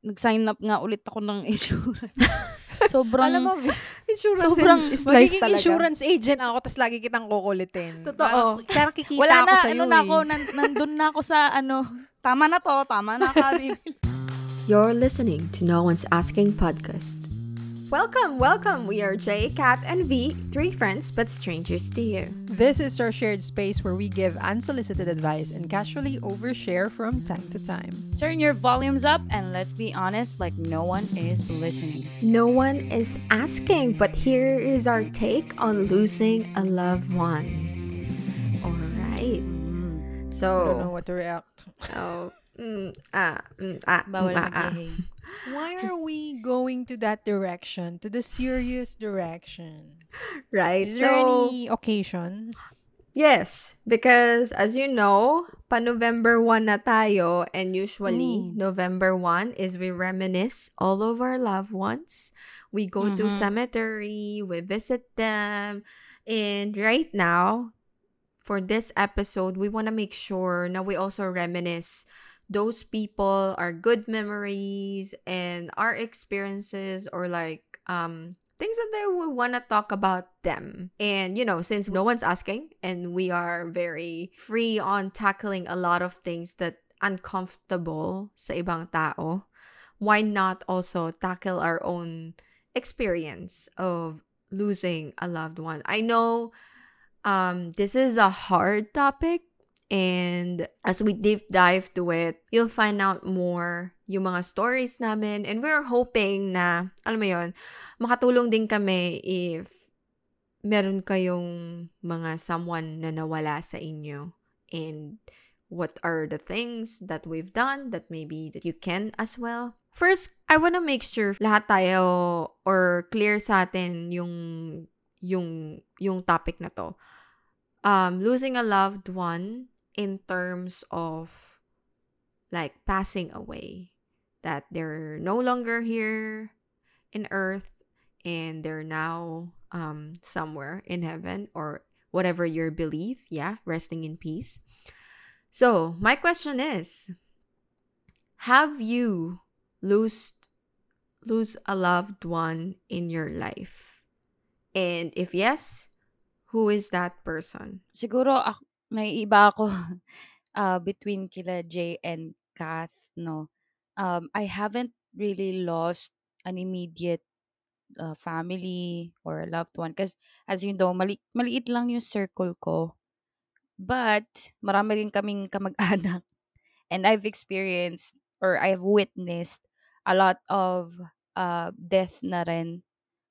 nag-sign up nga ulit ako ng insurance. sobrang, Alam mo, insurance sobrang is life magiging talaga. insurance agent ako, tapos lagi kitang kukulitin. Totoo. Parang, parang kikita wala ako na, sa'yo ano na eh. ako, nan, nandun na ako sa, ano, tama na to, tama na kami. You're listening to No One's Asking podcast. Welcome, welcome. We are Jay, Kat, and V, three friends but strangers to you. This is our shared space where we give unsolicited advice and casually overshare from time to time. Turn your volumes up and let's be honest, like no one is listening. No one is asking, but here is our take on losing a loved one. All right. Mm-hmm. So I don't know what to react. oh, mm, ah, mm, ah, Bawal mm, ah, ah. Why are we going to that direction? To the serious direction? Right. Is there so, any occasion? Yes, because as you know, pa November 1 na tayo and usually Mm. November 1 is we reminisce all of our loved ones. We go to Mhm. cemetery, we visit them. And right now, for this episode, we want to make sure na we also reminisce those people, our good memories and our experiences or like um things that they would want to talk about them. And, you know, since no one's asking and we are very free on tackling a lot of things that uncomfortable sa ibang tao, why not also tackle our own experience of losing a loved one? I know um this is a hard topic and as we deep dive to it, you'll find out more yung mga stories namin and we're hoping na, alam mo yon makatulong din kami if meron kayong mga someone na nawala sa inyo and what are the things that we've done that maybe that you can as well. First, I want to make sure lahat tayo or clear sa atin yung yung yung topic na to. Um losing a loved one in terms of like passing away that they're no longer here in earth and they're now um somewhere in heaven or whatever your belief yeah resting in peace. So my question is have you lost lose a loved one in your life? And if yes who is that person? Siguro, ako, may iba ako uh, between kila Jay and Kath, no? Um, I haven't really lost an immediate uh, family or a loved one. Because, as you know, mali- maliit lang yung circle ko. But, marami rin kaming kamag-anak. And I've experienced or I've witnessed a lot of uh, death na rin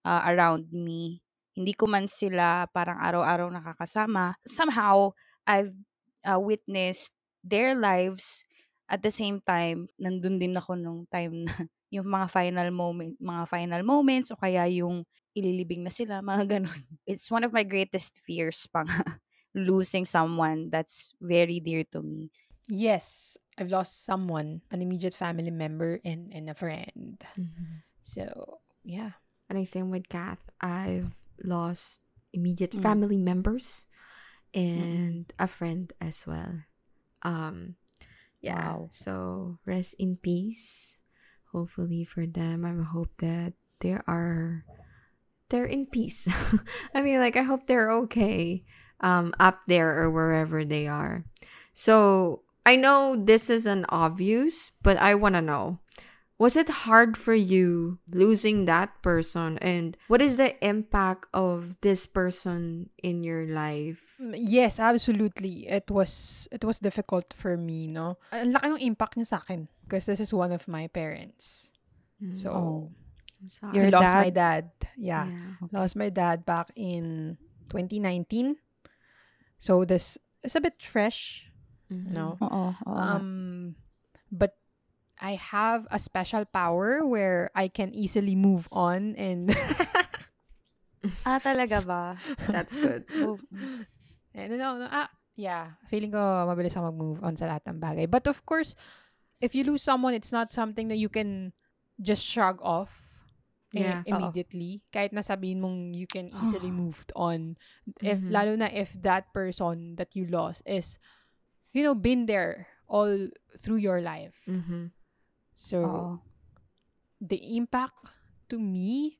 uh, around me. Hindi ko man sila parang araw-araw nakakasama. Somehow, I've uh, witnessed their lives at the same time, nandun din ako nung time na yung mga final moment, mga final moments o kaya yung ililibing na sila, mga ganun. It's one of my greatest fears pa nga, losing someone that's very dear to me. Yes, I've lost someone, an immediate family member and, and a friend. So, yeah. And I same with Kath. I've lost immediate Mm. family members and a friend as well. Um yeah. Wow. So rest in peace. Hopefully for them. I hope that they are they're in peace. I mean like I hope they're okay um up there or wherever they are. So I know this is an obvious, but I want to know was it hard for you losing that person and what is the impact of this person in your life Mm, Yes, absolutely. It was it was difficult for me, no. Ang laki ng impact niya sa akin because this is one of my parents. So, Oh. I'm sorry. I lost dad? my dad. Yeah. Yeah. Lost my dad back in 2019. So this it's a bit fresh, Mhm. you know. Oo. oo nga. Um but I have a special power where I can easily move on and ah, talaga ba? that's good Oh, And no, no, ah, yeah, feeling ko mabilis ako mag-move on sa lahat ng bagay. But of course, if you lose someone, it's not something that you can just shrug off eh, Yeah. Oo. immediately. Kahit nasabihin mong you can easily move on. If, Mhm. Lalo na if that person that you lost is, you know, been there all through your life. Mhm. So, oo. the impact to me,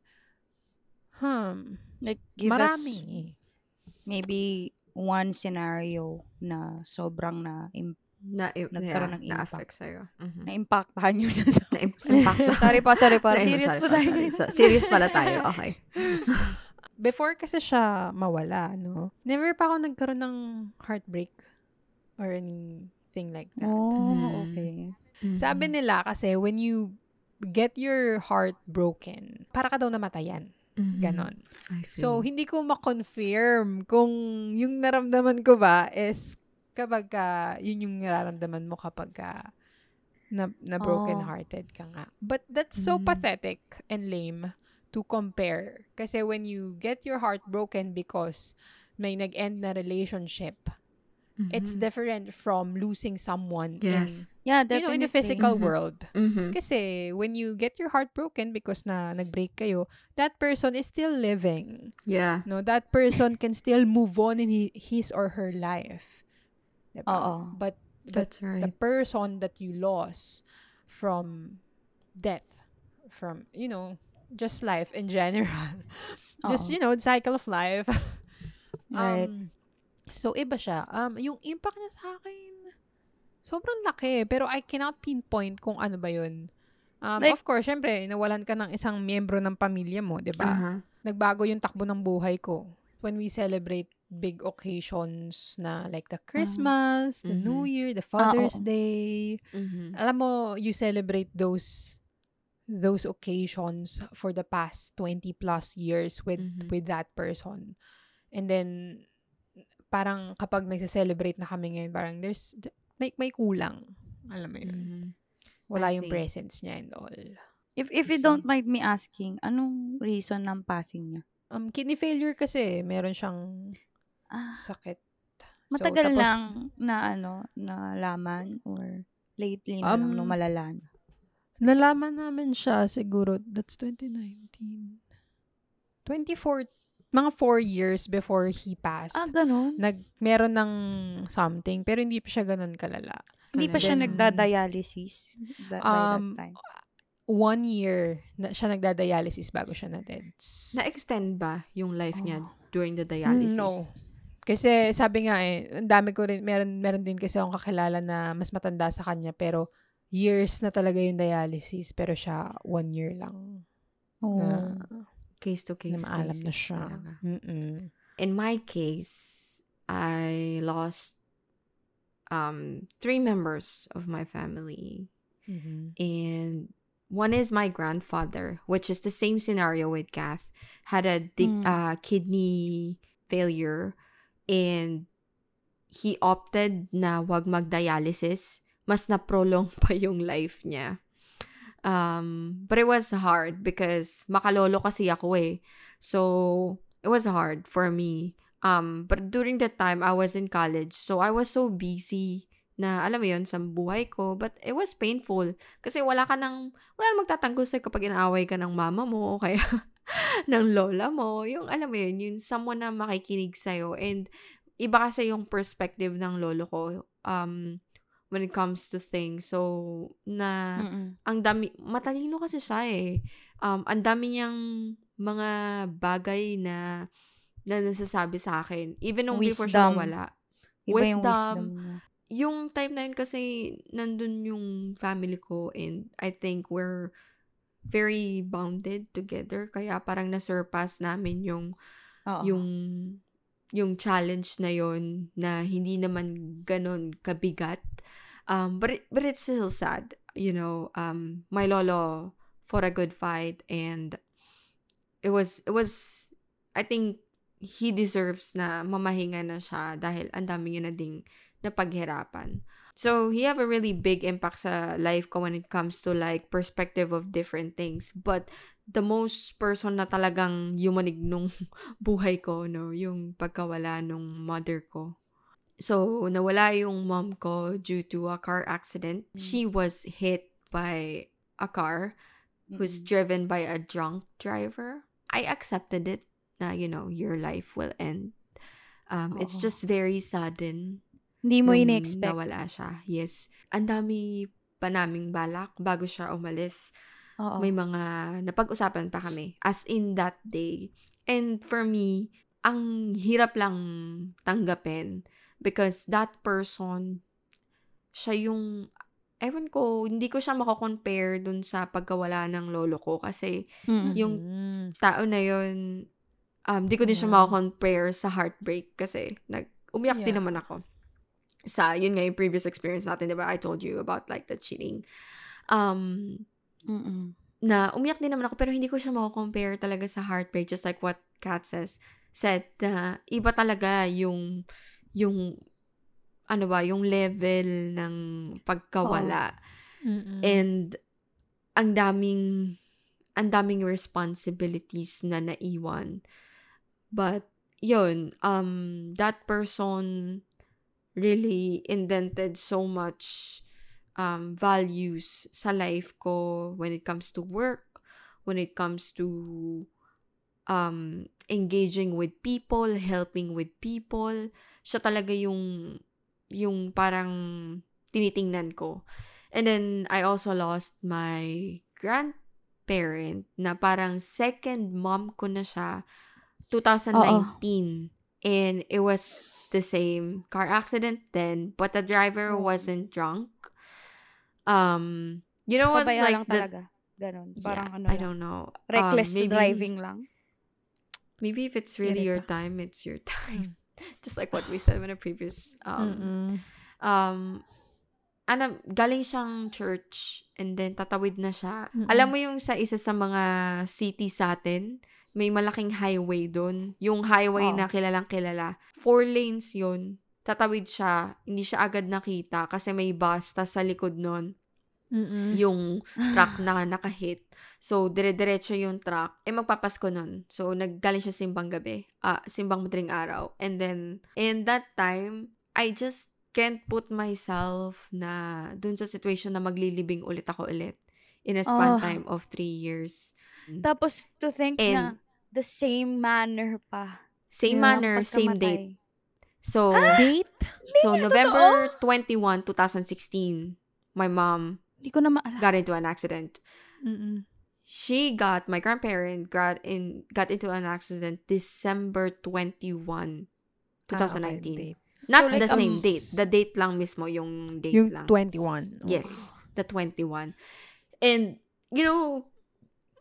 hmm, Like, give us marami. maybe one scenario na sobrang na im- Na, Nagkaroon ng impact. Na-affect sa'yo. Mhm. na-impactahan yun sa Na-impact. sorry pa, sorry pa. Na- Serious sorry po pa, tayo. sorry. So, serious pala tayo. Okay. Before kasi siya mawala, no? Never pa ako nagkaroon ng heartbreak or anything like that. Oh, Mm. okay. Sabi nila kasi when you get your heart broken, para ka daw namatayan. Mhm. Ganon. So, hindi ko ma-confirm kung yung naramdaman ko ba is kapag ka, yun yung nararamdaman mo kapag ka na, na broken-hearted ka nga. But that's so Mhm. pathetic and lame to compare. Kasi when you get your heart broken because may nag-end na relationship, it's Mhm. different from losing someone Yes. Yeah, in, you know, in the definitely. physical Mhm. world. Mhm. Kasi when you get your heart broken because na nag-break kayo, that person is still living. Yeah. No, that person can still move on in hi- his or her life. Diba? Oo. But the, That's the right. person that you lost from death, from, you know, just life in general. just, you know, the cycle of life. Right. So, iba siya. Um, yung impact niya sa akin, sobrang laki. Pero I cannot pinpoint kung ano ba yun. Um, Like- of course, syempre, nawalan ka ng isang miyembro ng pamilya mo, di ba? Uh-huh. nagbago yung takbo ng buhay ko. When we celebrate big occasions na like the Christmas, the Mhm. New Year, the Father's oo. Day. Mhm. Alam mo, you celebrate those those occasions for the past 20 plus years with Mhm. with that person. And then parang kapag nagse-celebrate na kami ngayon, parang there's may may kulang. Alam mo yun. Mhm. Wala yung presence niya and all. If if you don't mind me asking, anong reason ng passing niya? Um, kidney failure kasi, meron siyang Ah, sakit. So, matagal tapos- lang na ano, nalaman or lately na lang Um, nung malala na? Nalaman namin siya siguro, that's 2019. 24, mga 4 years before he passed. Ah, ganun. nag, meron ng something, pero hindi pa siya ganun kalala. Hindi pa siya Then, nagda-dialysis that, by um, that time. One year na siya nagda-dialysis bago siya na-deads. Na-extend ba yung life niya Oh. during the dialysis? No. Kasi sabi nga eh, ang dami ko rin, meron, meron din kasi akong kakilala na mas matanda sa kanya, pero years na talaga yung dialysis, pero siya one year lang. Oh. Na, Case to case maalam na siya. In my case, I lost um three members of my family. Mhm. and one is my grandfather, which is the same scenario with Kath, had a di- Mm. uh, kidney failure, and he opted na wag mag-dialysis. Mas na-prolong pa yung life niya. Um, but it was hard because makalolo kasi ako eh. So, it was hard for me. Um, but during that time, I was in college. So, I was so busy na, alam mo yun, sa buhay ko. But it was painful. Kasi wala ka nang, wala nang magtatanggol sa'yo kapag inaaway ka ng mama mo o kaya ng lola mo. Yung, alam mo yun, yung someone na makikinig sa'yo. And, iba kasi yung perspective ng lolo ko um, when it comes to things. So, na, Mm-mm. ang dami, matalino kasi siya eh. Um, ang dami niyang mga bagay na na nasasabi sa akin. Even nung before siya Wisdom. mawala. Iba yung Wisdom. wisdom niya. Yung time na yun kasi nandun yung family ko and I think we're very bounded together. Kaya parang nasurpass namin yung Oo. yung yung challenge na yon na hindi naman ganon kabigat. Um, but but it's still sad, you know. Um, my lolo fought a good fight, and it was it was I think he deserves na mamahinga na siya dahil ang dami niya na ding napaghirapan. So, he have a really big impact sa life ko when it comes to like perspective of different things. But the most person na talagang yumanig nung buhay ko, no, yung pagkawala nung mother ko. So, nawala yung mom ko due to a car accident. She was hit by a car who's Mm-mm. driven by a drunk driver. I accepted it na, you know, your life will end. Um, It's just very sudden Hindi mo nung ine-expect. nawala siya. Yes. Ang dami pa naming balak bago siya umalis. Oo. may mga napag-usapan pa kami as in that day. And for me, ang hirap lang tanggapin because that person, siya yung, ewan ko, hindi ko siya mako-compare dun sa pagkawala ng lolo ko kasi Mm. yung tao na yun, um, di ko din siya Yeah. mako-compare sa heartbreak kasi nag, umiyak din Yeah. naman ako. Sa, yun nga yung previous experience natin, di ba? I told you about like the cheating. Um, Mm-mm. na umiyak din naman ako pero hindi ko siya mako-compare talaga sa heartbreak just like what Kat says said na iba talaga yung yung ano ba yung level ng pagkawala Mm-mm. and ang daming ang daming responsibilities na naiwan but yun um that person really indented so much um values sa life ko when it comes to work when it comes to um engaging with people helping with people. Siya talaga yung yung parang tinitingnan ko. And then I also lost my grandparent na parang second mom ko na siya 2019 and it was the same car accident then but the driver Oh. wasn't drunk um you know what's Pabaya like the talaga. Ganon. yeah, Parang ano I lang. don't know Um, Reckless maybe, driving lang. maybe if it's really your time it's your time just like what we said in a previous um Mm-mm. um ano, galing siyang church and then tatawid na siya. Mm-mm. Alam mo yung sa isa sa mga city sa atin, may malaking highway doon. Yung highway Oo. na kilalang kilala. Four lanes yun. Tatawid siya. Hindi siya agad nakita kasi may bus. Tas sa likod nun, Mm-mm. yung truck na nakahit. So, dire-diretso yung truck. Eh, magpapasko nun. So, naggaling siya simbang gabi. Ah, simbang madaling araw. And then, in that time, I just can't put myself na dun sa situation na maglilibing ulit ako ulit in a Oh. span time of three years. Tapos to think And- na the same manner pa. Same manner, same date. So, Date? so November 21, 2016, my mom Hindi ko na maalala. got into an accident. Mm-mm. she got my grandparent got in got into an accident December 21 Ah, 2019 okay, date. not So, like, the same um, date the date lang mismo yung date Yung lang 21. Okay. yes the 21 and you know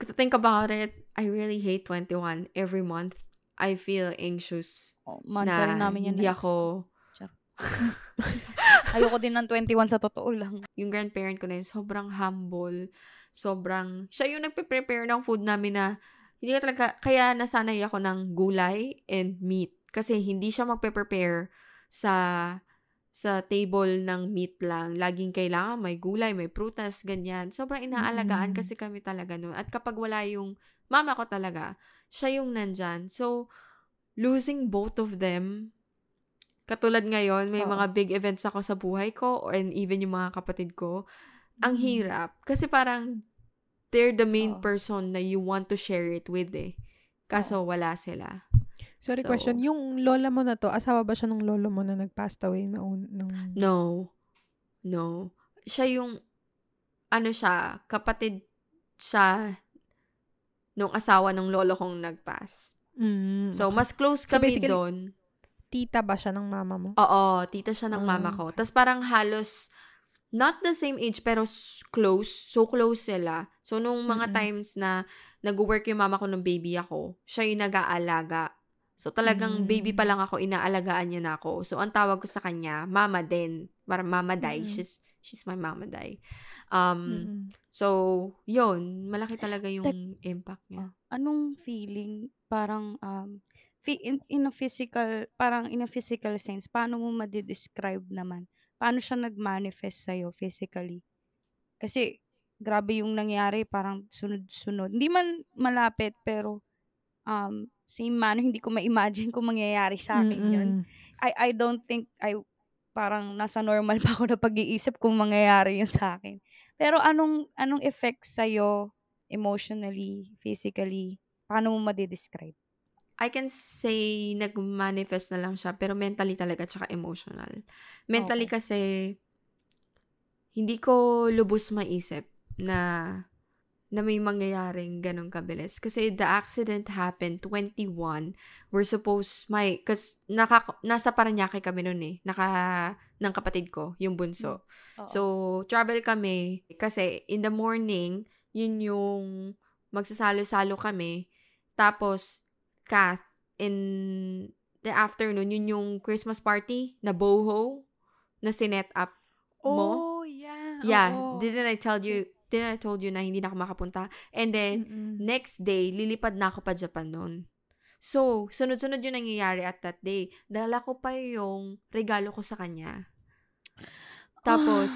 to think about it I really hate 21 every month I feel anxious Oh, rin na namin yan. hindi na- ako Ayoko din ng 21 sa totoo lang. yung grandparent ko na yun, sobrang humble, sobrang, siya yung nagpe-prepare ng food namin na, hindi ka talaga, kaya nasanay ako ng gulay and meat. Kasi hindi siya magpe-prepare sa, sa table ng meat lang. Laging kailangan may gulay, may prutas, ganyan. Sobrang inaalagaan Mm. kasi kami talaga noon. At kapag wala yung mama ko talaga, siya yung nandyan. So, losing both of them, katulad ngayon, may Oo. mga big events ako sa buhay ko and even yung mga kapatid ko, ang Mm. hirap. Kasi parang, they're the main Oo. person na you want to share it with eh. Kaso wala sila. Sorry, So- question. Yung lola mo na to, asawa ba siya ng lolo mo na nag-passed away na un- nung... No. No. Siya yung, ano siya, kapatid siya nung asawa ng lolo kong nag-pass. Mm, So, mas close So, kami basically- doon. tita ba siya ng mama mo? Oo, tita siya ng mama Ah, ko. Tapos parang halos, not the same age, pero close. So, close sila. So, nung mga Mm-mm. times na nag-work yung mama ko nung baby ako, siya yung nag-aalaga. So, talagang Mm. baby pa lang ako, inaalagaan niya na ako. So, ang tawag ko sa kanya, mama din. Mama day. Mm-mm. She's, she's my mama day. Um, Mm-mm. so, yun. Malaki talaga yung impact niya. Anong feeling parang um in, in a physical parang in a physical sense paano mo ma-describe naman? Paano siya nag-manifest sa physically? Kasi grabe yung nangyari parang sunod-sunod. Hindi man malapit pero um same manner hindi ko ma-imagine kung mangyayari sa akin yun. Mm-mm. I I don't think I parang nasa normal pa ako na pag-iisip kung mangyayari yun sa akin. Pero anong anong effects sa emotionally, physically? Paano mo ma-describe? I can say nag-manifest na lang siya, pero mentally talaga, tsaka emotional. Mentally Okay. kasi, hindi ko lubos maisip na na may mangyayaring ganong kabilis. Kasi the accident happened 21. We're supposed, may, kasi naka, nasa Paranaque kami noon eh. Naka, ng kapatid ko, yung bunso. Oo. So, travel kami. Kasi in the morning, yun yung magsasalo-salo kami. Tapos, Kath, in the afternoon, yun yung Christmas party na boho na sinet up mo. Oh, yeah. Yeah, oo. didn't I tell you, didn't I told you na hindi na ako makapunta? And then, Mm-mm. next day, lilipad na ako pa Japan noon. So, sunod-sunod yung nangyayari at that day. Dala ko pa yung regalo ko sa kanya. Tapos,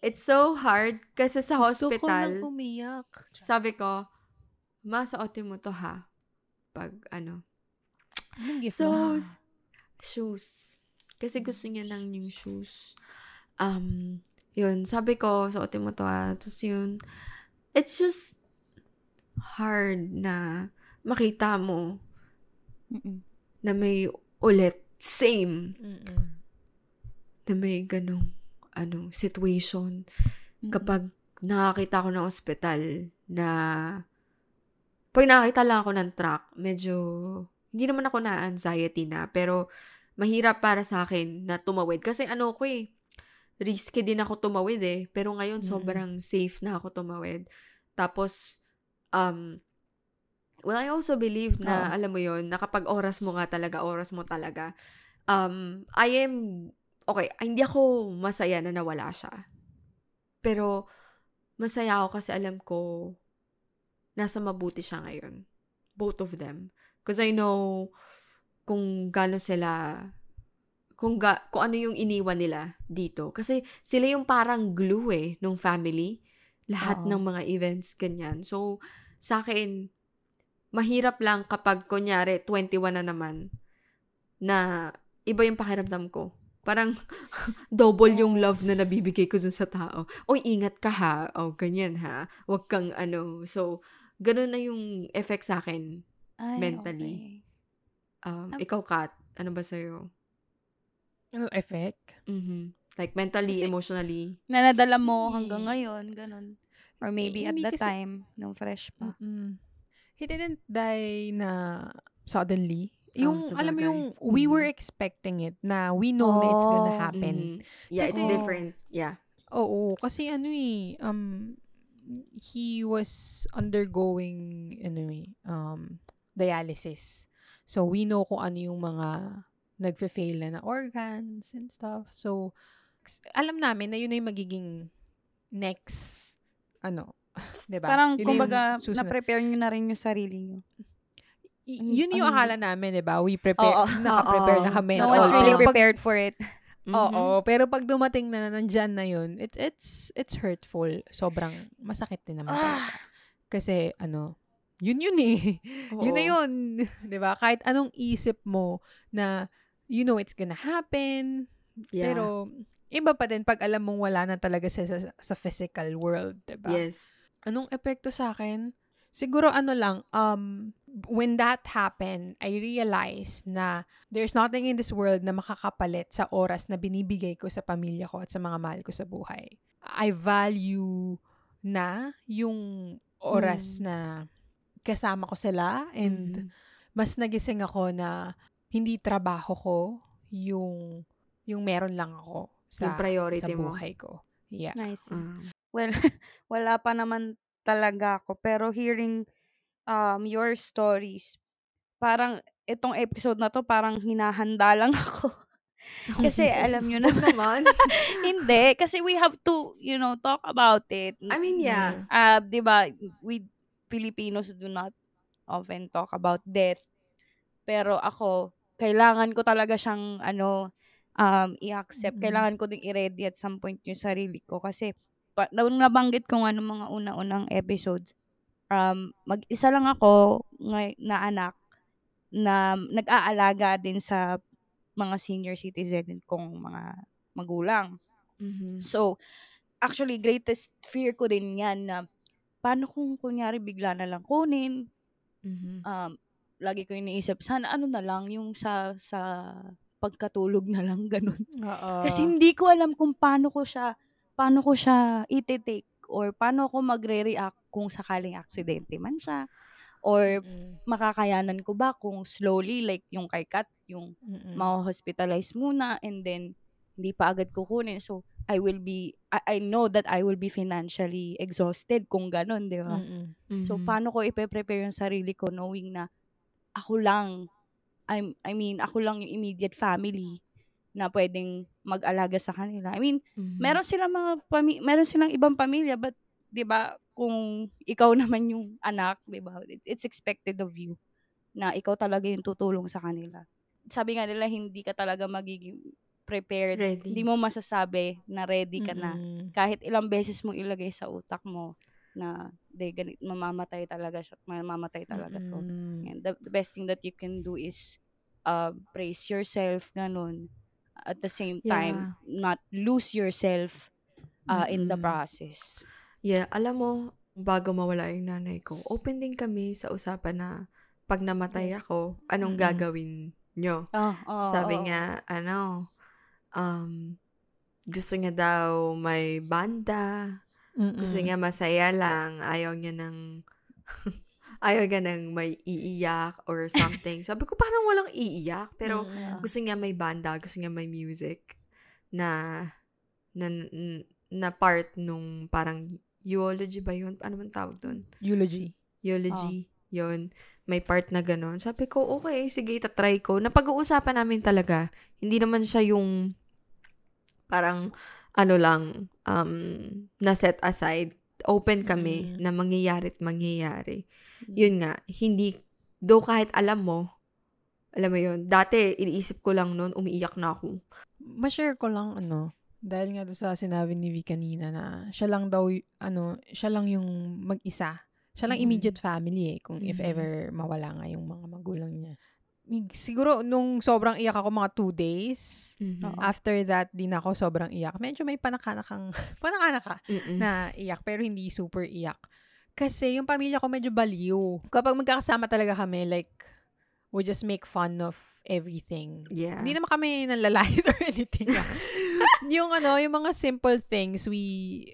it's so hard kasi sa Gusto ko hospital, nang umiyak. sabi ko, ma, suotin mo to ha. Pag ano. So, shoes. Kasi gusto niya ng yung shoes. Um, yun, sabi ko, suotin mo to ha. Tapos yun, it's just hard na makita mo Mm-mm. na may ulit, same, Mm-mm. na may ganong, ano, situation. Mm-mm. Kapag nakakita ko ng ospital na, pag nakakita lang ako ng truck, medyo, hindi naman ako na anxiety na, pero mahirap para sa akin na tumawid. Kasi ano ko eh, risky din ako tumawid eh. Pero ngayon, Mm. sobrang safe na ako tumawid. Tapos, um, well, I also believe na, Oo. alam mo yon na kapag oras mo nga talaga, oras mo talaga. Um, I am, okay, hindi ako masaya na nawala siya. Pero, masaya ako kasi alam ko, nasa mabuti siya ngayon. Both of them. Because I know kung gaano sila, kung, ga, kung ano yung iniwan nila dito. Kasi sila yung parang glue eh, nung family. Lahat Oo. ng mga events, ganyan. So, sa akin, mahirap lang kapag, kunyari, 21 na naman, na iba yung pakiramdam ko. Parang double yung love na nabibigay ko dun sa tao. Oy, ingat ka ha. O, ganyan ha. Huwag kang ano. So, ganun na yung effect sa akin. Ay, mentally. okay. Um, Um, ikaw, Kat, ano ba sa'yo? Ano effect? Mhm. Like, mentally, Kasi- emotionally. Na nadala mo Eh. hanggang ngayon, ganun. Or maybe at hindi the kasi- time, nung fresh pa. Mm-mm. He didn't die na suddenly. Oh, Yung, sa alam mo yung, we were expecting it na we know na it's gonna Oh, happen. Mhm. Yeah, it's Kasi- different. Yeah. Oo, kasi ano eh, um, he was undergoing, ano eh, um, dialysis. So, we know kung ano yung mga nagfe-fail na na organs and stuff. So, alam namin na yun na yung magiging next, ano, 'di ba? Parang, Yun na kumbaga, susunod. na-prepare nyo na rin yung sarili nyo. Y- yun yung akala namin, 'di ba? We prepare, Oo. naka-prepare na Oo. kami. No one's all- really pag- prepared for it. Mhm. Oo, pero pag dumating na nandyan na yun, it, it's it's hurtful. Sobrang masakit din naman Ah. Kasi ano, yun yun eh. Yun na Oo. yun. ba? Kahit anong isip mo na you know it's gonna happen, Yeah. pero iba pa din pag alam mong wala na talaga sa, sa, sa physical world, 'di ba? yes. Anong epekto sa akin? Siguro ano lang, um, when that happened, I realized na there's nothing in this world na makakapalit sa oras na binibigay ko sa pamilya ko at sa mga mahal ko sa buhay. I value na yung oras Mm. na kasama ko sila and Mhm. mas nagising ako na hindi trabaho ko yung yung meron lang ako sa, Yung priority sa mo. buhay ko. Yeah. Nice. Um, Well, wala pa naman talaga ako. Pero hearing um, your stories, parang itong episode na to, parang hinahanda lang ako. kasi alam nyo na, naman. hindi. Kasi we have to, you know, talk about it. I mean, yeah. uh, di ba, we Filipinos do not often talk about death. Pero ako, kailangan ko talaga siyang, ano, um, i-accept. Mm. Kailangan ko ding i-ready at some point yung sarili ko. Kasi, pa, nung nabanggit ko nga nung mga una-unang episodes, um, mag-isa lang ako na anak na nag-aalaga din sa mga senior citizen kong mga magulang. Mhm. So, actually, greatest fear ko din yan na paano kung kunyari bigla na lang kunin, Mhm. um, lagi ko iniisip, sana ano na lang, yung sa, sa pagkatulog na lang, ganun. Oo. Kasi hindi ko alam kung paano ko siya, paano ko siya iti-take or paano ako magre-react kung sakaling aksidente man siya or Mm. makakayanan ko ba kung slowly like yung kay Kat yung Mm-mm. ma-hospitalize muna and then hindi pa agad kukunin so I will be I, I know that I will be financially exhausted kung ganun, di ba? Mm-mm. So paano ko ipe-prepare yung sarili ko knowing na ako lang I'm I mean ako lang yung immediate family na pwedeng mag-alaga sa kanila. I mean, Mhm. meron silang mga pami- meron silang ibang pamilya but 'di ba kung ikaw naman yung anak, 'di ba? it- It's expected of you na ikaw talaga yung tutulong sa kanila. Sabi nga nila hindi ka talaga magiging prepared. Ready. Hindi mo masasabi na ready ka na Mm-mm. kahit ilang beses mo ilagay sa utak mo na de ganit mamamatay talaga siya, mamamatay talaga to. Mm-mm. And the, the best thing that you can do is uh, praise yourself, ganun. At the same time, not lose yourself uh, in the process. Yeah, alam mo, bago mawala yung nanay ko, open din kami sa usapan na pag namatay ako, anong Mm-mm. gagawin nyo? Oh, oh, Sabi oh. niya, ano, um, gusto niya daw may banda, Mm-mm. gusto niya masaya lang, ayaw niya ng, ayaw niya ng may iiyak or something. Sabi ko, parang walang iiyak, pero Mm-mm. gusto niya may banda, gusto niya may music na na, na part nung parang eulogy ba yun? Ano man tawag doon? Eulogy. Eulogy. Yun. May part na ganon. Sabi ko, okay, sige, tatry ko. Napag-uusapan namin talaga. Hindi naman siya yung parang ano lang, um, na set aside. Open kami Mm. na mangyayari at mangyayari. Mm. Yun nga, hindi, though kahit alam mo, alam mo yun, dati, iniisip ko lang noon, umiiyak na ako. Ma-share ko lang, ano, dahil nga doon sa sinabi ni V kanina na siya lang daw, ano, siya lang yung mag-isa. Siya lang Mm. immediate family eh, kung if Mm. ever mawala nga yung mga magulang niya. Mig- Siguro, nung sobrang iyak ako mga two days, Oo. after that, din ako sobrang iyak. Medyo may panakanakang, panakanaka Mm-mm. na iyak, pero hindi super iyak. Kasi yung pamilya ko medyo baliw. Kapag magkakasama talaga kami, like, we just make fun of everything. Yeah. Hindi naman kami nanlalait or anything. yung ano, yung mga simple things, we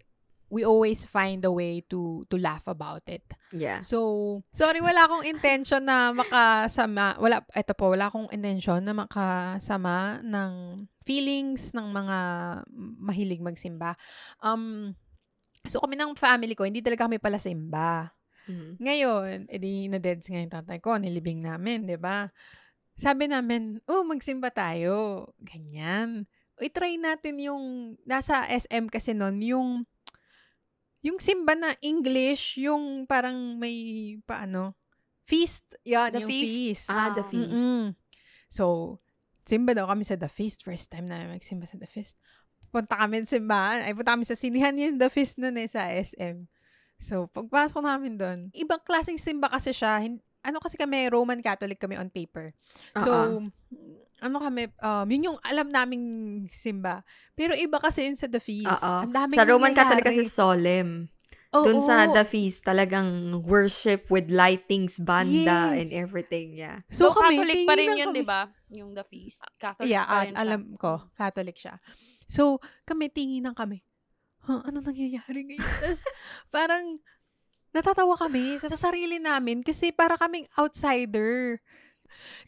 we always find a way to to laugh about it. Yeah. So, sorry, wala akong intention na makasama, wala, eto po, wala akong intention na makasama ng feelings ng mga mahilig magsimba. Um, so kami ng family ko, hindi talaga kami pala simba. Mm. Ngayon, edi na-deads nga yung tatay ko, nilibing namin, di ba? Sabi namin, oh, magsimba tayo. Ganyan. I-try natin yung, nasa SM kasi nun, yung, yung simba na English, yung parang may, paano, feast. Yan, The yung feast. feast. Ah, the feast. Mm-mm. So, simba daw kami sa The Feast. First time na magsimba sa The Feast. Punta kami sa simbahan. Ay, punta kami sa sinihan yung The Feast nun eh, sa SM. So, pagpasok namin doon, ibang klaseng simba kasi siya. Ano kasi kami, Roman Catholic kami on paper. So, Oo. Ano kami, um, yun yung alam naming simba. Pero iba kasi yun sa The Feast. Oo. Ang daming Sa Roman Catholic kasi solemn. Oo. Doon sa The Feast, talagang worship with lightings, banda, Yes. and everything. Yeah. So, So, kami, Catholic pa rin yun, di ba? Yung The Feast. Catholic Yeah, pa at rin siya. alam ko, Catholic siya. So, kami tinginan kami. Huh, ano nangyayari ngayon? Tapos, parang, natatawa kami sa sarili namin kasi para kaming outsider.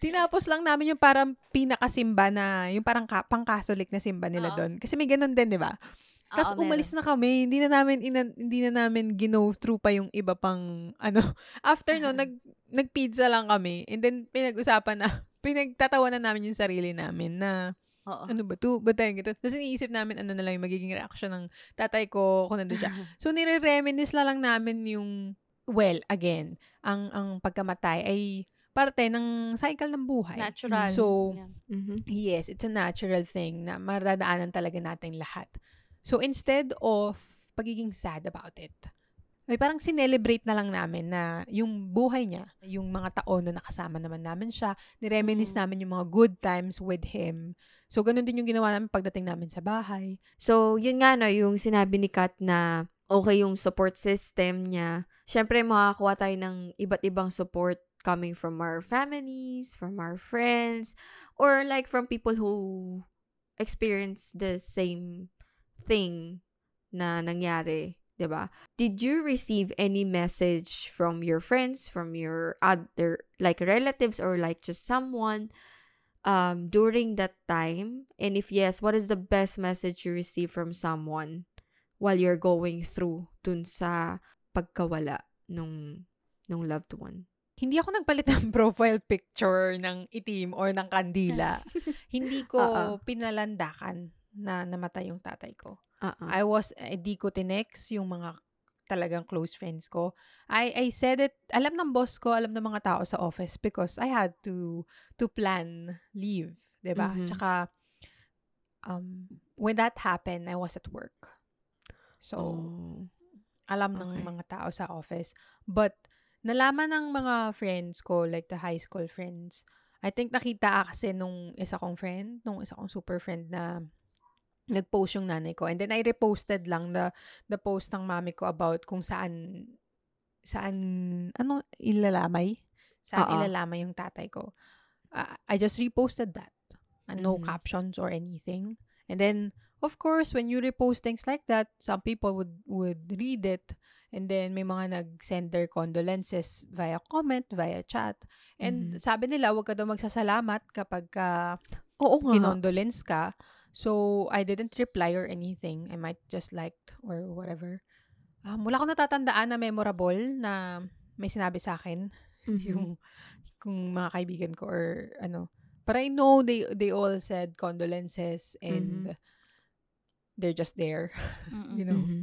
Tinapos lang namin yung parang pinakasimba na, yung parang ka, pang-Catholic na simba nila Oo. doon. Kasi may ganun din, di ba? Tapos Oo, umalis na kami. Hindi na namin, ina- hindi na namin gino through pa yung iba pang, ano. After no, nag, nag-pizza lang kami. And then, pinag-usapan na, pinagtatawa na namin yung sarili namin na, Oo. ano ba to? Ba tayo ganito? Tapos iniisip namin ano na lang yung magiging reaction ng tatay ko kung nandun siya. So, nire-reminisce na lang namin yung, well, again, ang ang pagkamatay ay parte ng cycle ng buhay. Natural. So, Yeah. Mhm. yes, it's a natural thing na maradaanan talaga natin lahat. So, instead of pagiging sad about it, ay parang sinelebrate na lang namin na yung buhay niya, yung mga taon na nakasama naman namin siya, nireminisce Mm. namin yung mga good times with him. So, ganun din yung ginawa namin pagdating namin sa bahay. So, yun nga no, yung sinabi ni Kat na okay yung support system niya. Siyempre, makakuha tayo ng iba't ibang support coming from our families, from our friends, or like from people who experience the same thing na nangyari 'di ba? Did you receive any message from your friends, from your other like relatives or like just someone um during that time? And if yes, what is the best message you received from someone while you're going through dun sa pagkawala nung nung loved one? Hindi ako nagpalit ng profile picture ng itim or ng kandila. Hindi ko Oo. pinalandakan na namatay yung tatay ko. Uh-uh. I was, eh, di ko tinex yung mga talagang close friends ko. I, I said it, alam ng boss ko, alam ng mga tao sa office because I had to to plan leave, 'di ba? Mhm. Tsaka, um, when that happened, I was at work. So, oh. alam ng Okay. mga tao sa office. But, nalaman ng mga friends ko, like the high school friends, I think nakita kasi nung isa kong friend, nung isa kong super friend na nag-post yung nanay ko. And then I reposted lang the, the post ng mami ko about kung saan, saan, ano, ilalamay? Saan Oo. ilalamay yung tatay ko. Ah, I just reposted that. And no Mhm. captions or anything. And then, of course, when you repost things like that, some people would would read it and then may mga nag-send their condolences via comment, via chat. And Mhm. sabi nila, wag ka daw magsasalamat kapag ka Oo nga. kinondolence ka. So, I didn't reply or anything. I might just liked or whatever. Um, wala ko natatandaan na memorable na may sinabi sa akin Mhm. yung kung mga kaibigan ko or ano. But I know they they all said condolences and they're just there, you know. Mhm.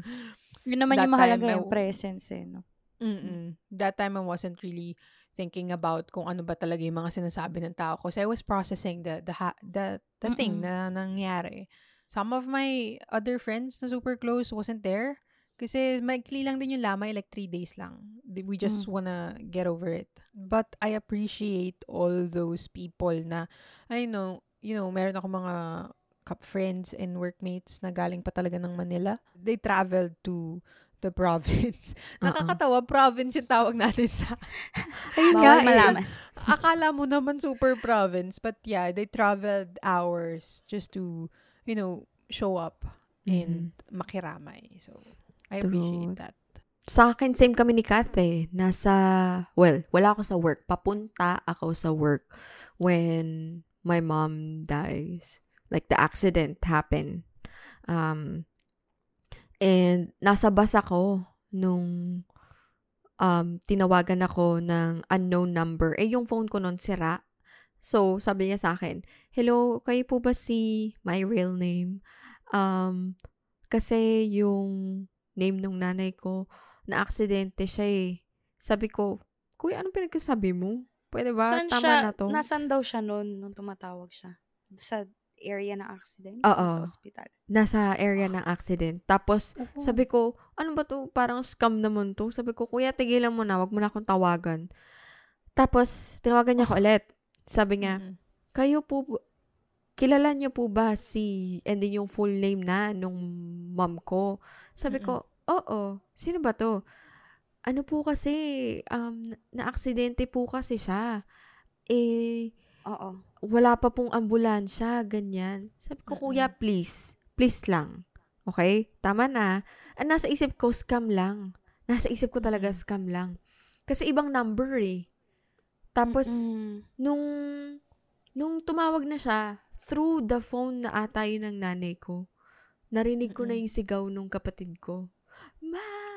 Yun naman That yung mahalaga yung presence eh, no? Mm-mm. That time I wasn't really thinking about kung ano ba talaga yung mga sinasabi ng tao kasi I was processing the the ha- the the thing na nangyari. Some of my other friends na super close wasn't there kasi maikli lang din yung lamay like three days lang. We just Mm. wanna get over it. But I appreciate all those people na I know, you know, meron ako mga friends and workmates na galing pa talaga ng Manila. They traveled to the province. Oo. Nakakatawa, province yung tawag natin sa... Ayun nga eh. malaman. Akala mo naman super province. But yeah, they traveled hours just to, you know, show up and makiramay. So, I True. appreciate that. Sa akin, same kami ni Kath eh. Nasa, well, wala ako sa work. Papunta ako sa work when my mom dies. Like, the accident happened. Um, and nasa bus ako nung um, tinawagan ako ng unknown number. Eh, yung phone ko nun sira. So, sabi niya sa akin, Hello, kayo po ba si my real name? Um, kasi yung name nung nanay ko, na aksidente siya eh. Sabi ko, Kuya, anong pinagkasabi mo? Pwede ba? Saan Tama siya, na to. nasan daw siya noon nung tumatawag siya? Sa area ng accident? Oo. Sa ospital? Nasa area ng accident. Tapos, Oo. sabi ko, ano ba to? Parang scam naman to. Sabi ko, kuya, tigilan mo na. Wag mo na akong tawagan. Tapos, tinawagan niya ako ulit. Sabi niya, Mm-mm. kayo po, kilala niyo po ba si, and then yung full name na nung mom ko? Sabi ko, oo. Sino ba to? Ano po kasi, um, na-aksidente po kasi siya. Eh, Oo. wala pa pong ambulansya, ganyan. Sabi ko, kuya, please. Please lang. Okay? Tama na. Ang nasa isip ko, scam lang. Nasa isip ko talaga, scam lang. Kasi ibang number eh. Tapos, Mm-mm. nung, nung tumawag na siya, through the phone na ata yun ng nanay ko, narinig ko na Mm-mm. yung sigaw nung kapatid ko. Ma!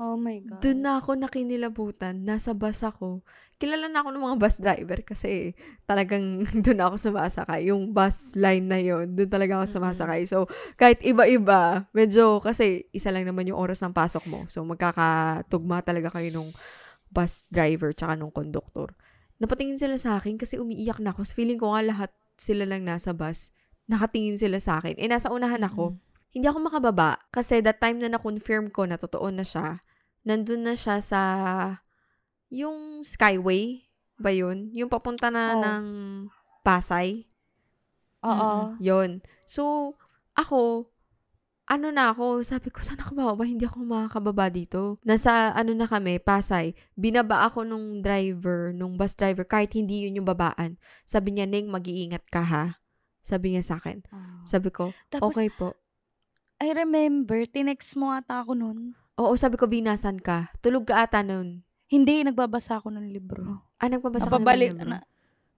Oh my God. Doon na ako nakinilabutan. Nasa bus ako. Kilala na ako ng mga bus driver kasi talagang doon ako sumasakay. Yung bus line na yon doon talaga ako sumasakay. So, kahit iba-iba, medyo kasi isa lang naman yung oras ng pasok mo. So, magkakatugma talaga kayo nung bus driver tsaka nung conductor. Napatingin sila sa akin kasi umiiyak na ako. Feeling ko nga lahat sila lang nasa bus. Nakatingin sila sa akin. Eh, nasa unahan ako. Hindi ako makababa kasi that time na na-confirm ko na totoo na siya, nandun na siya sa yung Skyway ba yun? Yung papunta na Oh. ng Pasay. Oo. Yun. So, ako, ano na ako, sabi ko, saan ako bababa? Hindi ako makakababa dito. Nasa, ano na kami, Pasay. Binaba ako nung driver, nung bus driver, kahit hindi yun yung babaan. Sabi niya, Ning, mag-iingat ka ha. Sabi niya sa akin. Oh. Sabi ko, Tapos, okay po. I remember, tinext mo ata ako nun. Oo, sabi ko, V, nasan ka? Tulog ka ata nun. Hindi, nagbabasa ako ng libro. Ah, nagbabasa ka na ng Napabalik, libro? na,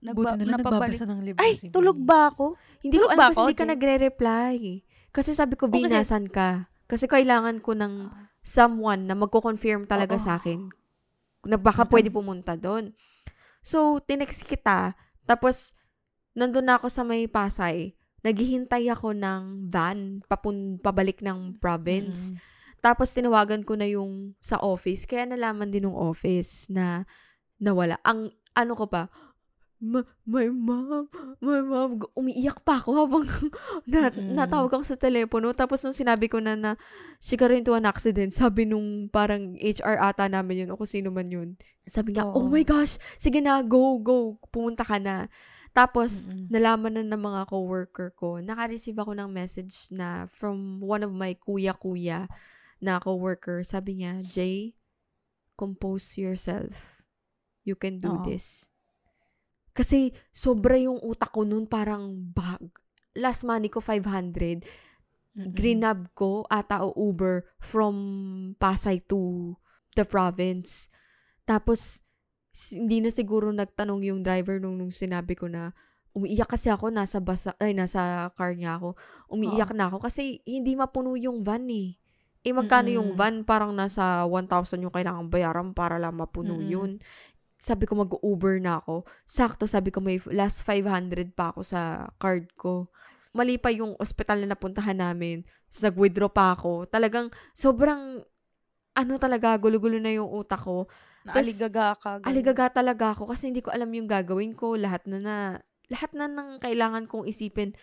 nagba, Buti na lang napabalik. nagbabasa ng libro Ay, si tulog ba ako? Hindi ko Tulog alam ba kasi ako, hindi ka nagre-reply. Kasi sabi ko, V, Oo, kasi- nasan ka? Kasi kailangan ko ng someone na magko-confirm talaga sa akin na baka pwede pumunta doon. So, tinext kita. Tapos, nandun na ako sa may Pasay. Naghihintay ako ng van papun pabalik ng province. Mm. Tapos tinawagan ko na yung sa office. Kaya nalaman din ng office na nawala. Ang ano ko pa, "Ma- my mom, my mom, umiiyak pa ako habang na, natawag ako sa telepono. Tapos nung sinabi ko na na she got into an accident, sabi nung parang HR ata namin yun o kung sino man yun. Sabi niya, oh Oo. my gosh, sige na, go, go, pumunta ka na. Tapos, Mm-mm. nalaman na ng mga coworker ko, naka-receive ako ng message na from one of my kuya-kuya na coworker. Sabi niya, Jay, compose yourself. You can do Oo. this. Kasi sobra yung utak ko nun parang bag. Last money ko 500. Mm-mm. Greenab ko ata o Uber from Pasay to the province. Tapos, hindi na siguro nagtanong yung driver nung, nung sinabi ko na umiiyak kasi ako nasa basa ay nasa car niya ako. Umiiyak na ako kasi hindi mapuno yung van eh. Eh magkano yung Mm-mm. van parang nasa 1,000 yung kailangang bayaran para lang mapuno Mm-mm. yun. Sabi ko mag-Uber na ako. Sakto sabi ko may last 500 pa ako sa card ko. Mali pa yung ospital na napuntahan namin. Tapos nag-withdraw pa ako. Talagang sobrang ano talaga, gulo-gulo na yung utak ko. Tas, Naaligaga ka. ganun. Aligaga talaga ako kasi hindi ko alam yung gagawin ko. Lahat na na, lahat na ng kailangan kong isipin.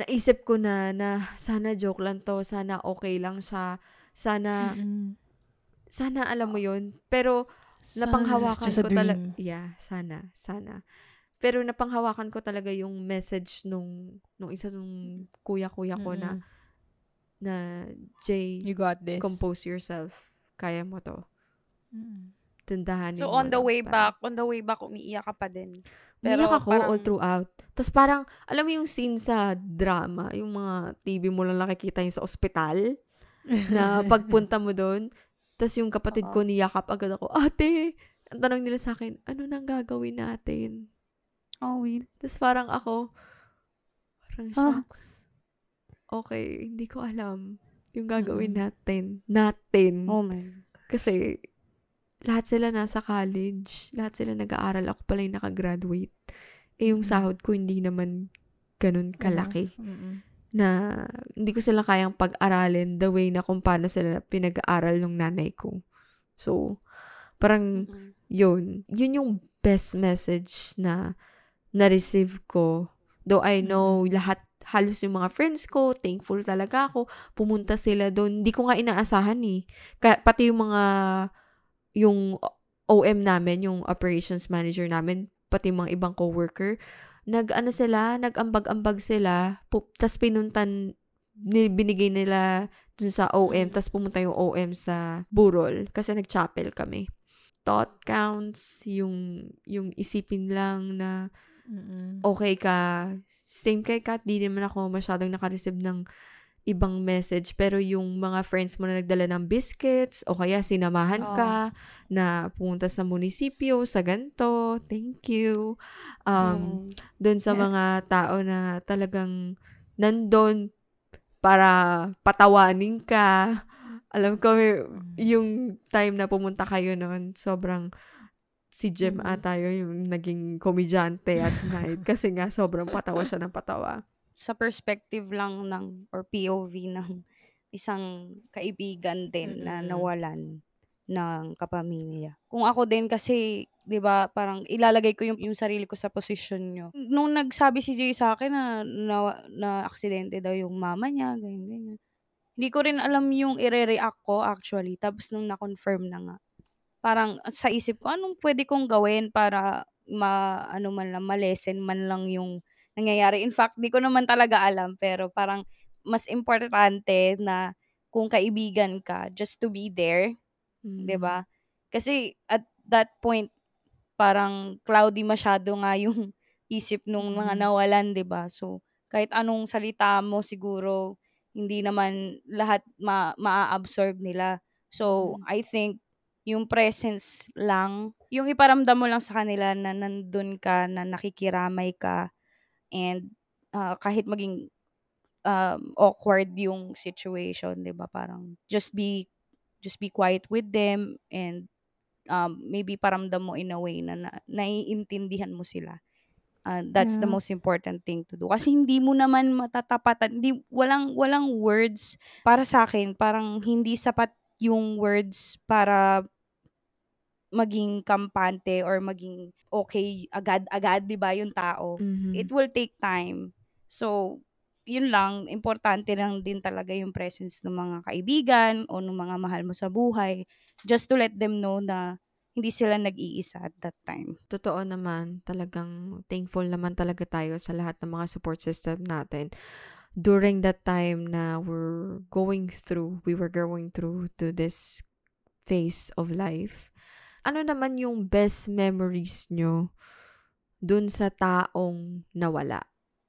Naisip ko na, na sana joke lang to, sana okay lang siya, sana, Mm-mm. sana alam mo yun. Pero, Sana napanghawakan ko talaga, yeah, sana, sana. Pero napanghawakan ko talaga yung message nung, nung isa nung kuya-kuya ko na, Mm-mm. na, Jay, You got this. compose yourself. Kaya mo to. Mm. Tindahanin So, on the way Parang- back, on the way back, umiiyak ka pa din. Umiyak ako parang- all throughout. Tapos parang, alam mo yung scene sa drama, yung mga TV mo lang nakikita yung sa ospital, na pagpunta mo doon, tapos yung kapatid ko Oo. niyakap agad ako, ate, ang tanong nila sa akin, ano nang gagawin natin? Oh, Will. Tapos parang ako, parang Ah. shucks. Okay, hindi ko alam yung gagawin Mm-mm. natin. Natin. Oh, my. Kasi, lahat sila nasa college. Lahat sila nag-aaral. Ako pala yung nakagraduate. Eh, yung sahod ko hindi naman ganun kalaki. Mm-mm. Na, hindi ko sila kayang pag-aralin the way na kung paano sila pinag-aaral ng nanay ko. So, parang, Mm-mm. yun. Yun yung best message na na-receive ko. Though I know lahat, halos yung mga friends ko, thankful talaga ako. Pumunta sila doon. Hindi ko nga inaasahan eh. Ka- pati yung mga, yung OM namin, yung operations manager namin, pati mga ibang coworker, nag, ano sila, nag-ambag-ambag sila, pu- tas pinuntan, ni- binigay nila dun sa OM, tas pumunta yung OM sa Burol, kasi nag-chapel kami thought counts, yung, yung isipin lang na Mm-mm. okay ka. Same kay Kat, di naman ako masyadong nakareceive ng ibang message. Pero yung mga friends mo na nagdala ng biscuits o kaya sinamahan Oo. ka na pumunta sa munisipyo, sa ganto, thank you. Um, Mm. doon sa mga tao na talagang nandun para patawanin ka. Alam ko, yung time na pumunta kayo noon, sobrang si Jem Mm. ata yun, yung naging komedyante at night. Kasi nga, sobrang patawa siya ng patawa. Sa perspective lang ng, or POV ng isang kaibigan din na nawalan ng kapamilya. Kung ako din kasi, 'di ba, parang ilalagay ko yung, yung sarili ko sa posisyon nyo. Nung nagsabi si Jay sa akin na na, na aksidente daw yung mama niya, ganyan ganyan. Hindi ko rin alam yung ire-react ko actually. Tapos nung na-confirm na nga, parang sa isip ko, anong pwede kong gawin para ma, ano man lang, malesen man lang yung nangyayari. In fact, di ko naman talaga alam, pero parang mas importante na kung kaibigan ka, just to be there, Mm. 'di ba? Kasi at that point, parang cloudy masyado nga yung isip nung mga Mm. nawalan, 'di ba? So, kahit anong salita mo siguro, hindi naman lahat ma maa-absorb nila. So, Mm. I think yung presence lang, yung iparamdam mo lang sa kanila na nandun ka, na nakikiramay ka, and ah, kahit maging um, awkward yung situation, 'di ba? Parang just be just be quiet with them and um, maybe paramdam mo in a way na, na naiintindihan mo sila. Ah, that's the Yeah. most important thing to do. Kasi hindi mo naman matatapatan, hindi, walang, walang words para sa akin, parang hindi sapat yung words para maging kampante or maging okay agad-agad, 'di ba, yung tao. Mhm. It will take time. So, yun lang, importante lang din talaga yung presence ng mga kaibigan o ng mga mahal mo sa buhay just to let them know na hindi sila nag-iisa at that time. Totoo naman, talagang thankful naman talaga tayo sa lahat ng mga support system natin. During that time na we're going through, we were going through to this phase of life. Ano naman yung best memories nyo dun sa taong nawala?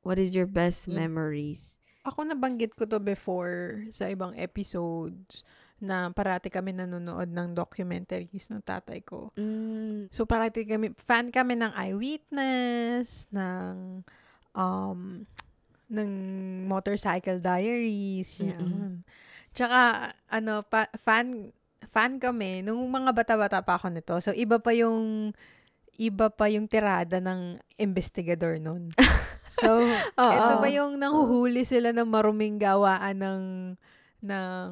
What is your best Mm. memories? Ako nabanggit ko to before sa ibang episodes na parati kami nanonood ng documentaries ng tatay ko. Mm, So parati kami, fan kami ng Eyewitness, ng um, ng Motorcycle Diaries, yan. Mm-mm. Tsaka, ano, pa, fan, fan kami nung mga bata-bata pa ako nito. So, iba pa yung, iba pa yung tirada ng investigador nun. So, Oo. ito ba yung nanghuhuli sila ng maruming gawaan ng, ng,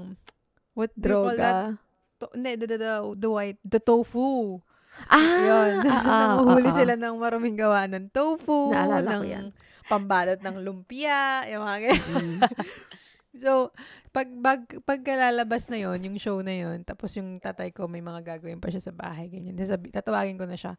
what droga. To, hindi, the, the, the, the white, the tofu. Ah! Yun. ah, ah, Nanguhuli ah, ah. sila ng maruming gawa ng tofu, Naalala ng yan. pambalot ng lumpia, yung mga. Mm. So, pag, pag, pagkalalabas na yon yung show na yon tapos yung tatay ko, may mga gagawin pa siya sa bahay, ganyan. Tapos sabi- tatawagin ko na siya,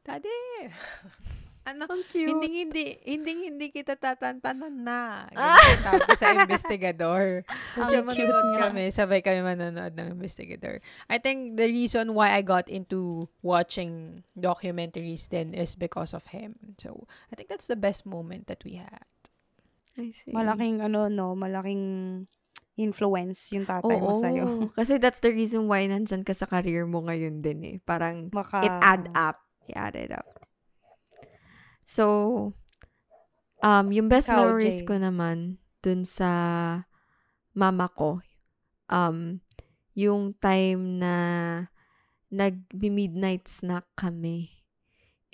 Daddy, ano, hindi, hindi, hindi, hindi kita tatantanan na. Ganyan ko sa investigador. Tapos yung cute manonood kami, sabay kami manonood ng investigador. I think the reason why I got into watching documentaries then is because of him. So, I think that's the best moment that we had. I see. Malaking ano no, malaking influence yung tatay mo sa'yo. Oo. Kasi that's the reason why nandyan ka sa career mo ngayon din eh. Parang Maka, it add up. It added up. So, um, yung best Ikaw, memories Jay. ko naman dun sa mama ko, um, yung time na nag-midnight snack kami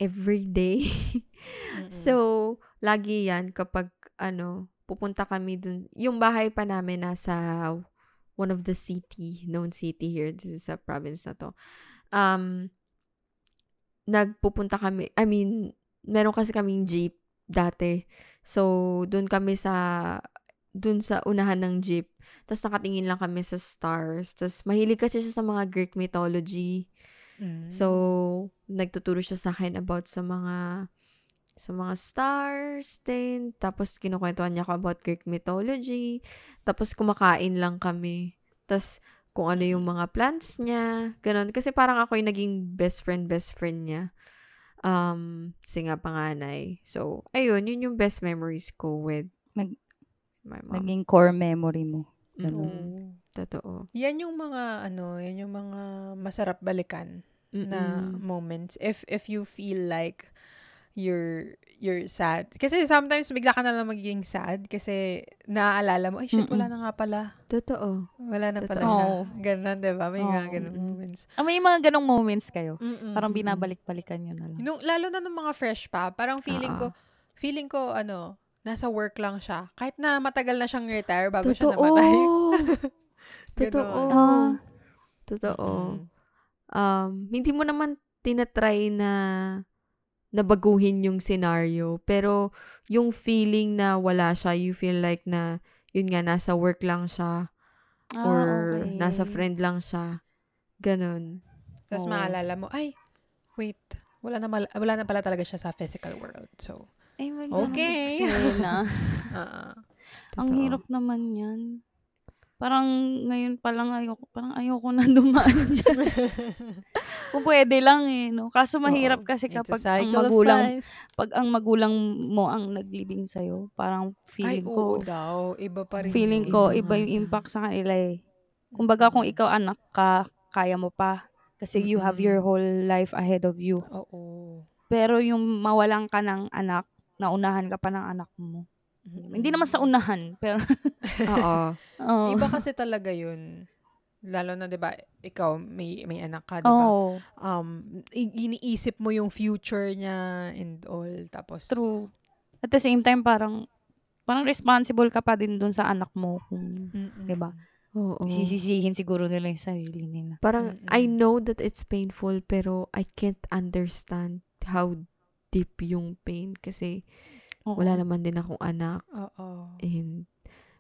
every day. So, lagi yan kapag, ano, pupunta kami dun. Yung bahay pa namin nasa one of the city, known city here, this is sa province na to. Um, nagpupunta kami, I mean, meron kasi kaming jeep dati. So, dun kami sa, dun sa unahan ng jeep. Tapos nakatingin lang kami sa stars. Tapos mahilig kasi siya sa mga Greek mythology. Mm. So, nagtuturo siya sa akin about sa mga sa mga stars din. Tapos, kinukwentuhan niya ako about Greek mythology. Tapos, kumakain lang kami. Tapos, kung ano yung mga plans niya. Ganon. Kasi parang ako yung naging best friend, best friend niya. Um, kasi nga panganay. So, ayun, yun yung best memories ko with Nag- my mom. naging core memory mo. Mm, Oo. Totoo. Yan yung mga, ano, yan yung mga masarap balikan na Mm-mm. moments. If, if you feel like you're you're sad. Kasi sometimes bigla ka na lang magiging sad kasi naaalala mo, ay shit, wala na nga pala. Totoo. Wala na pala Totoo. siya. Oo. Ganon, di ba? May mga Oo. ganon moments. Ah, may mga ganong moments kayo. Mm-mm. Parang binabalik-balikan nyo na lang. Nung, lalo na nung mga fresh pa, parang feeling ko, Oo. feeling ko, ano, nasa work lang siya. Kahit na matagal na siyang retire bago siya Totoo. namatay. Totoo. Ah. Totoo. Um, hindi mo naman tinatry na nabaguhin yung scenario. Pero, yung feeling na wala siya, you feel like na, yun nga, nasa work lang siya, Ah, or okay. nasa friend lang siya. Ganon. Tapos Oo. maalala mo, ay, wait, wala na, mal- wala na pala talaga siya sa physical world. So, Ay, Okay. eksena. ah Ang hirap naman yan. Parang ngayon pa lang ayoko, parang ayoko na dumaan dyan. Kung pwede lang eh, no? Kaso mahirap Oo. kasi kapag ang magulang, pag ang magulang mo ang naglibing sa'yo, parang Ay, feeling oo ko, daw. Iba pa rin. feeling ko, Iba iba yung impact sa kanila eh. Kumbaga kung ikaw anak ka, kaya mo pa. Kasi you have your whole life ahead of you. Oo. Pero yung mawalan ka ng anak, naunahan ka pa ng anak mo. Hindi naman sa unahan, pero Oo. Oo. Iba kasi talaga yun. Lalo na, di ba, ikaw, may, may anak ka, di ba? Oo, Um, iniisip mo yung future niya and all. Tapos, true. At the same time, parang parang responsible ka pa din dun sa anak mo kung. 'di ba? Oo. Sisisihin siguro nila yung sarili nila. Parang, Mm-mm. I know that it's painful, pero I can't understand how deep yung pain. Kasi, Oo. wala naman din akong anak. Oo. And,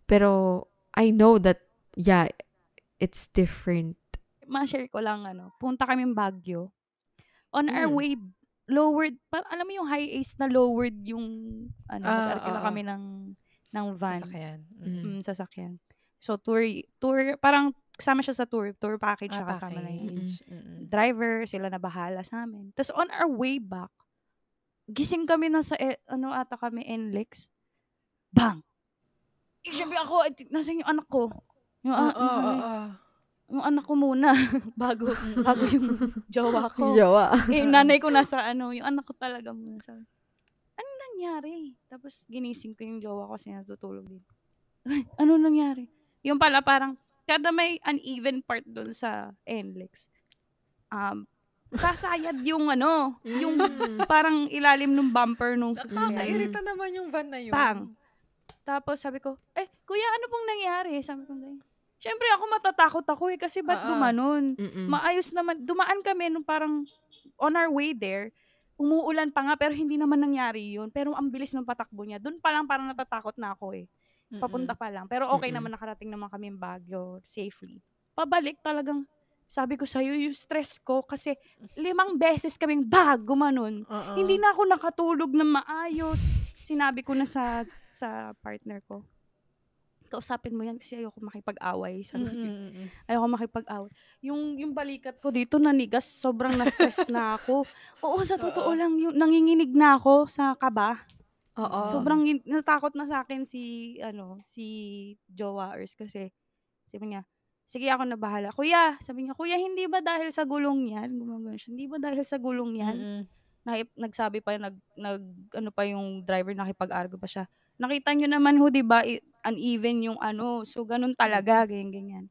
pero, I know that, yeah, it's different. Ma-share ko lang ano, punta kami Baguio. On our Mm. way lowered, par alam mo yung high ace na lowered yung ano, mag-arkila oo. kami ng ng van, Sasakyan. Mm. Mm. mm, sasakyan. So tour tour parang kasama siya sa tour, tour package siya Ah, kasama na yun. package. Mm-mm. driver, sila na bahala sa amin. Tapos on our way back, gising kami na sa, e- ano ata kami, NLEX. Bang! Eh, syempre ako, eh, nasan yung anak ko? Yung, Oo, ah, yung, ano, oo, yung anak ko muna. bago, bago yung jowa ko. Jowa. eh, yung nanay ko nasa ano, yung anak ko talaga muna. Sabi, ano nangyari? Tapos ginising ko yung jowa ko kasi natutulog din. Ano nangyari? Yung pala parang, kada may uneven part doon sa NLEX, um, sasayad yung ano, yung Mm. parang ilalim ng bumper nung sasakyan. Nakakairita naman yung van na yun. Pang. Tapos sabi ko, eh, kuya, ano pong nangyari? Sabi ko. Siyempre ako matatakot ako eh, kasi ba't ah. gumanon? Mm-mm. Maayos naman, dumaan kami nung parang on our way there, umuulan pa nga, pero hindi naman nangyari yun. Pero ang bilis ng patakbo niya. Doon pa lang parang natatakot na ako eh. Papunta pa lang. Pero okay Mm-mm. naman, nakarating naman kami yung Baguio safely. Pabalik talagang, sabi ko sa'yo, yung stress ko, kasi limang beses kaming bag, gumanon. Oo. Hindi na ako nakatulog na maayos. Sinabi ko na sa sa partner ko. Kausapin mo yan kasi ayoko makipag-away. Sabi ko, ayoko makipag-away. Yung, yung balikat ko dito nanigas, sobrang na-stress na ako. Oo, sa totoo Oo. lang, yung, nanginginig na ako sa kaba. Oo. Sobrang natakot na sa akin si, ano, si Jowa Ers kasi sabi niya, sige ako na bahala. Kuya, sabi niya, kuya, hindi ba dahil sa gulong yan? Gumagano siya, hindi ba dahil sa gulong yan? Mm-mm. Naip, nagsabi pa, nag, nag, ano pa yung driver, nakipag-argo pa siya. Nakita nyo naman ho, di ba, i- uneven yung ano. So, ganun talaga, ganyan, ganyan.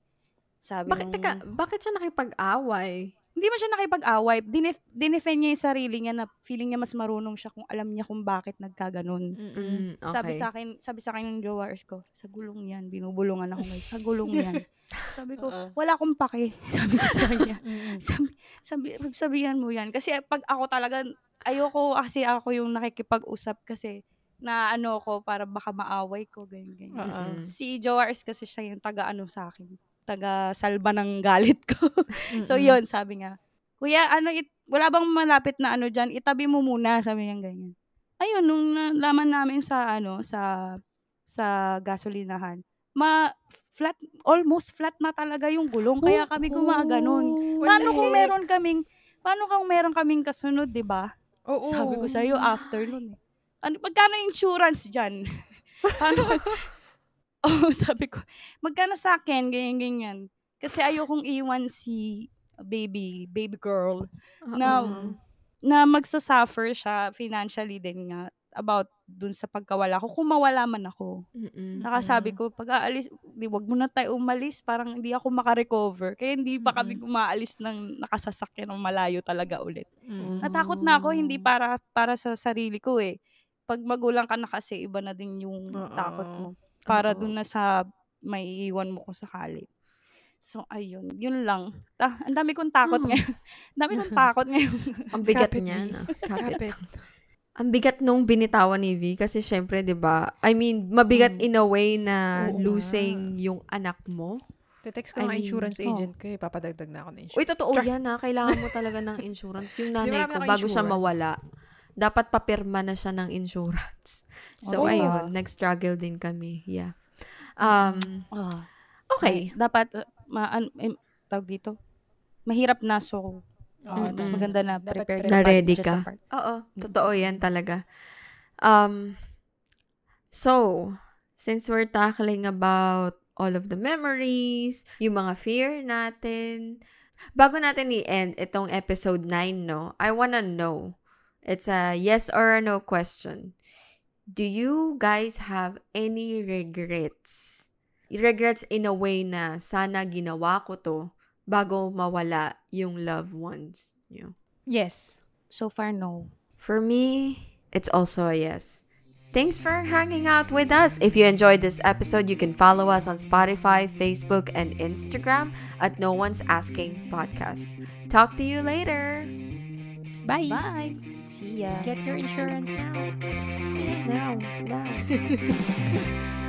Sabi Bakit, nung- teka, bakit siya nakipag-away? Hindi man siya nakipag-away. Dinef, dinefend niya yung sarili niya na feeling niya mas marunong siya kung alam niya kung bakit nagkaganon. Mm-mm. Mm, okay. Sabi sa akin, sabi sa akin ng jowers ko, sa gulong yan, binubulungan ako guys, sa gulong yan. Sabi ko, Oo. wala akong pake. Sabi ko sa kanya. Sabi, sabi, pagsabihan mo yan. Kasi pag ako talaga, ayoko kasi ako yung nakikipag-usap kasi na ano ko para baka maaway ko, ganyan, ganyan. Mm-mm. Si Joars kasi siya yung taga-ano sa akin, taga-salba ng galit ko. so, yun, sabi nga, Kuya, ano, it, wala bang malapit na ano dyan? Itabi mo muna, sabi niya ganyan. Ayun, nung nalaman namin sa, ano, sa, sa gasolinahan, ma, flat, almost flat na talaga yung gulong. Kaya kami gumaganon. Oh, Paano kung meron kaming, paano kung meron kaming kasunod, di ba? Oo. Sabi ko sa'yo, after nun eh. Ano, magkano insurance dyan? Paano? oh, sabi ko, magkano sa akin, ganyan, ganyan. Kasi ayokong iwan si baby, baby girl, na, Oo. na magsasuffer siya financially din nga about dun sa pagkawala ko, kung mawala man ako. Mm-mm. Nakasabi ko, pag aalis, di wag mo na tayo umalis, parang hindi ako makarecover. Kaya hindi pa kami umaalis ng nakasasakyan ng malayo talaga ulit. Natakot na ako, hindi para para sa sarili ko eh. Pag magulang ka na kasi, iba na din yung Oo. takot mo. Para Oo. dun na sa may iwan mo kung sakali. So, ayun. Yun lang. Ta- ang dami kong takot Hmm. ngayon. ang dami kong takot ngayon. Ang bigat Kapit, niya. V. no? Kapit. Kapit. Ang bigat nung binitawan ni V kasi syempre, 'di ba? I mean, mabigat Mm. in a way na Oo losing yung anak mo. Te-text ko I nga mean, insurance oh. agent ko eh. Papadagdag na ako ng insurance. Uy, totoo Char. yan ha. Kailangan mo talaga ng insurance. Yung nanay marami ko, ako bago siya insurance. mawala, dapat papirma na siya ng insurance. So, Oo. ayun. Nag-struggle din kami. Yeah. Um, Ah, okay. dapat, uh, ma, an, em, tawag dito, mahirap na so, Oo, Mas Mm-mm. maganda na Dapat prepared Na ka ready ka. Oo, totoo yan talaga. Um, so, since we're tackling about all of the memories, yung mga fear natin, bago natin i-end itong episode 9, no, I wanna know, it's a yes or a no question. Do you guys have any regrets? Regrets in a way na sana ginawa ko to bago mawala yung loved ones nyo. Yes. So far, no. For me, it's also a yes. Thanks for hanging out with us. If you enjoyed this episode, you can follow us on Spotify, Facebook, and Instagram at No One's Asking Podcast. Talk to you later. Bye. Bye. See ya. Get your insurance now. Now, now.